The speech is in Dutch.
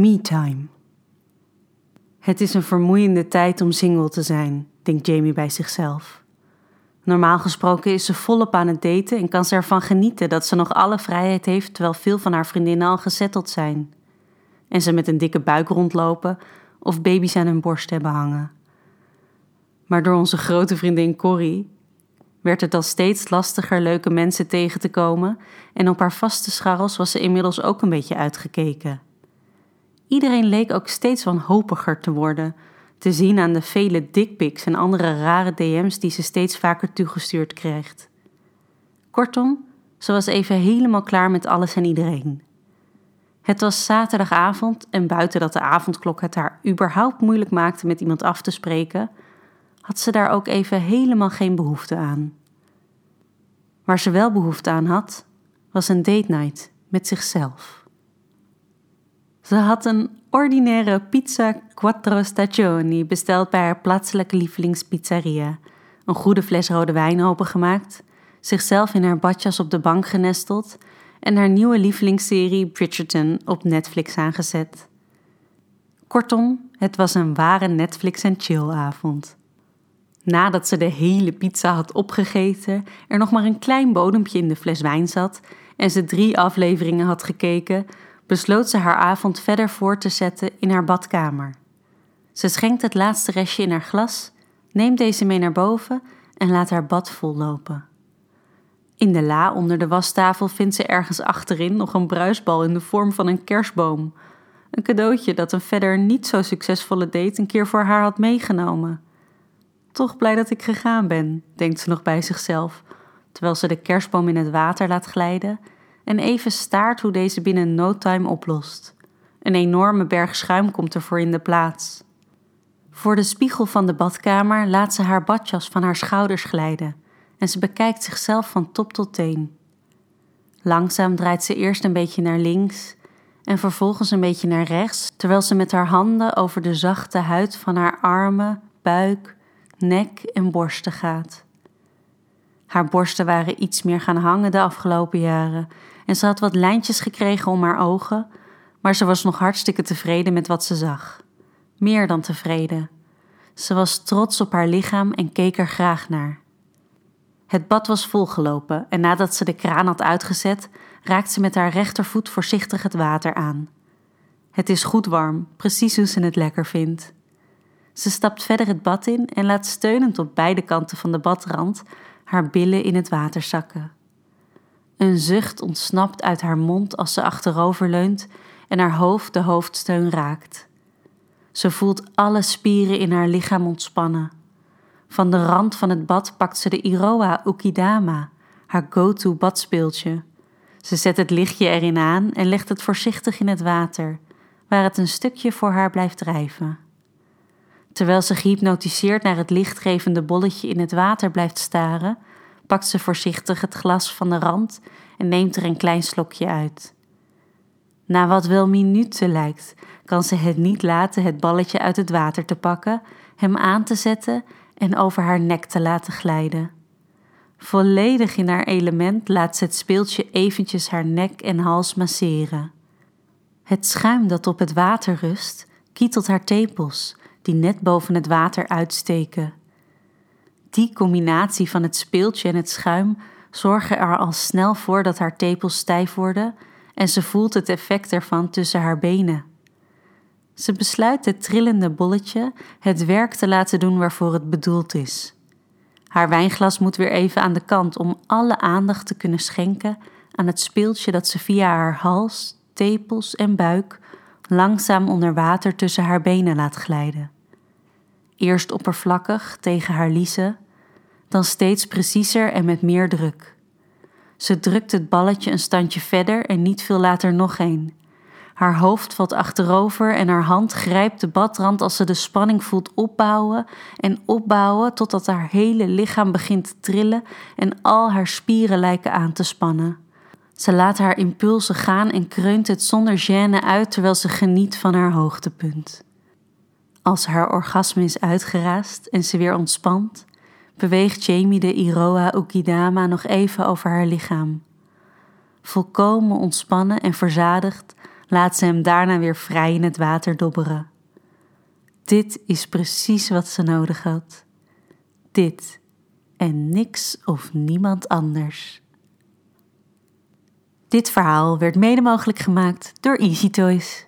Me-time. Het is een vermoeiende tijd om single te zijn, denkt Jamie bij zichzelf. Normaal gesproken is ze volop aan het daten en kan ze ervan genieten dat ze nog alle vrijheid heeft terwijl veel van haar vriendinnen al gezetteld zijn. En ze met een dikke buik rondlopen of baby's aan hun borst hebben hangen. Maar door onze grote vriendin Corrie werd het al steeds lastiger leuke mensen tegen te komen en op haar vaste scharrels was ze inmiddels ook een beetje uitgekeken. Iedereen leek ook steeds wanhopiger te worden, te zien aan de vele dickpics en andere rare DM's die ze steeds vaker toegestuurd krijgt. Kortom, ze was even helemaal klaar met alles en iedereen. Het was zaterdagavond en buiten dat de avondklok het haar überhaupt moeilijk maakte met iemand af te spreken, had ze daar ook even helemaal geen behoefte aan. Waar ze wel behoefte aan had, was een date night met zichzelf. Ze had een ordinaire pizza quattro stagioni besteld bij haar plaatselijke lievelingspizzeria, een goede fles rode wijn opengemaakt, zichzelf in haar badjas op de bank genesteld en haar nieuwe lievelingsserie Bridgerton op Netflix aangezet. Kortom, het was een ware Netflix en chill avond. Nadat ze de hele pizza had opgegeten, er nog maar een klein bodempje in de fles wijn zat en ze drie afleveringen had gekeken, besloot ze haar avond verder voor te zetten in haar badkamer. Ze schenkt het laatste restje in haar glas, neemt deze mee naar boven en laat haar bad vollopen. In de la onder de wastafel vindt ze ergens achterin nog een bruisbal in de vorm van een kerstboom. Een cadeautje dat een verder niet zo succesvolle date een keer voor haar had meegenomen. Toch blij dat ik gegaan ben, denkt ze nog bij zichzelf, terwijl ze de kerstboom in het water laat glijden en even staart hoe deze binnen no time oplost. Een enorme berg schuim komt ervoor in de plaats. Voor de spiegel van de badkamer laat ze haar badjas van haar schouders glijden en ze bekijkt zichzelf van top tot teen. Langzaam draait ze eerst een beetje naar links en vervolgens een beetje naar rechts, terwijl ze met haar handen over de zachte huid van haar armen, buik, nek en borsten gaat. Haar borsten waren iets meer gaan hangen de afgelopen jaren en ze had wat lijntjes gekregen om haar ogen, maar ze was nog hartstikke tevreden met wat ze zag. Meer dan tevreden. Ze was trots op haar lichaam en keek er graag naar. Het bad was volgelopen en nadat ze de kraan had uitgezet, raakte ze met haar rechtervoet voorzichtig het water aan. Het is goed warm, precies hoe ze het lekker vindt. Ze stapt verder het bad in en laat steunend op beide kanten van de badrand haar billen in het water zakken. Een zucht ontsnapt uit haar mond als ze achteroverleunt en haar hoofd de hoofdsteun raakt. Ze voelt alle spieren in haar lichaam ontspannen. Van de rand van het bad pakt ze de Iroha Ukidama, haar go-to badspeeltje. Ze zet het lichtje erin aan en legt het voorzichtig in het water, waar het een stukje voor haar blijft drijven. Terwijl ze gehypnotiseerd naar het lichtgevende bolletje in het water blijft staren, pakt ze voorzichtig het glas van de rand en neemt er een klein slokje uit. Na wat wel minuten lijkt, kan ze het niet laten het balletje uit het water te pakken, hem aan te zetten en over haar nek te laten glijden. Volledig in haar element laat ze het speeltje eventjes haar nek en hals masseren. Het schuim dat op het water rust, kietelt haar tepels, die net boven het water uitsteken. Die combinatie van het speeltje en het schuim zorgen er al snel voor dat haar tepels stijf worden en ze voelt het effect ervan tussen haar benen. Ze besluit het trillende bolletje het werk te laten doen waarvoor het bedoeld is. Haar wijnglas moet weer even aan de kant om alle aandacht te kunnen schenken aan het speeltje dat ze via haar hals, tepels en buik langzaam onder water tussen haar benen laat glijden. Eerst oppervlakkig tegen haar liezen, dan steeds preciezer en met meer druk. Ze drukt het balletje een standje verder en niet veel later nog een. Haar hoofd valt achterover en haar hand grijpt de badrand als ze de spanning voelt opbouwen en opbouwen totdat haar hele lichaam begint te trillen en al haar spieren lijken aan te spannen. Ze laat haar impulsen gaan en kreunt het zonder gêne uit terwijl ze geniet van haar hoogtepunt. Als haar orgasme is uitgeraasd en ze weer ontspant, beweegt Jamie de Iroha Ukidama nog even over haar lichaam. Volkomen ontspannen en verzadigd laat ze hem daarna weer vrij in het water dobberen. Dit is precies wat ze nodig had. Dit en niks of niemand anders. Dit verhaal werd mede mogelijk gemaakt door Easy Toys.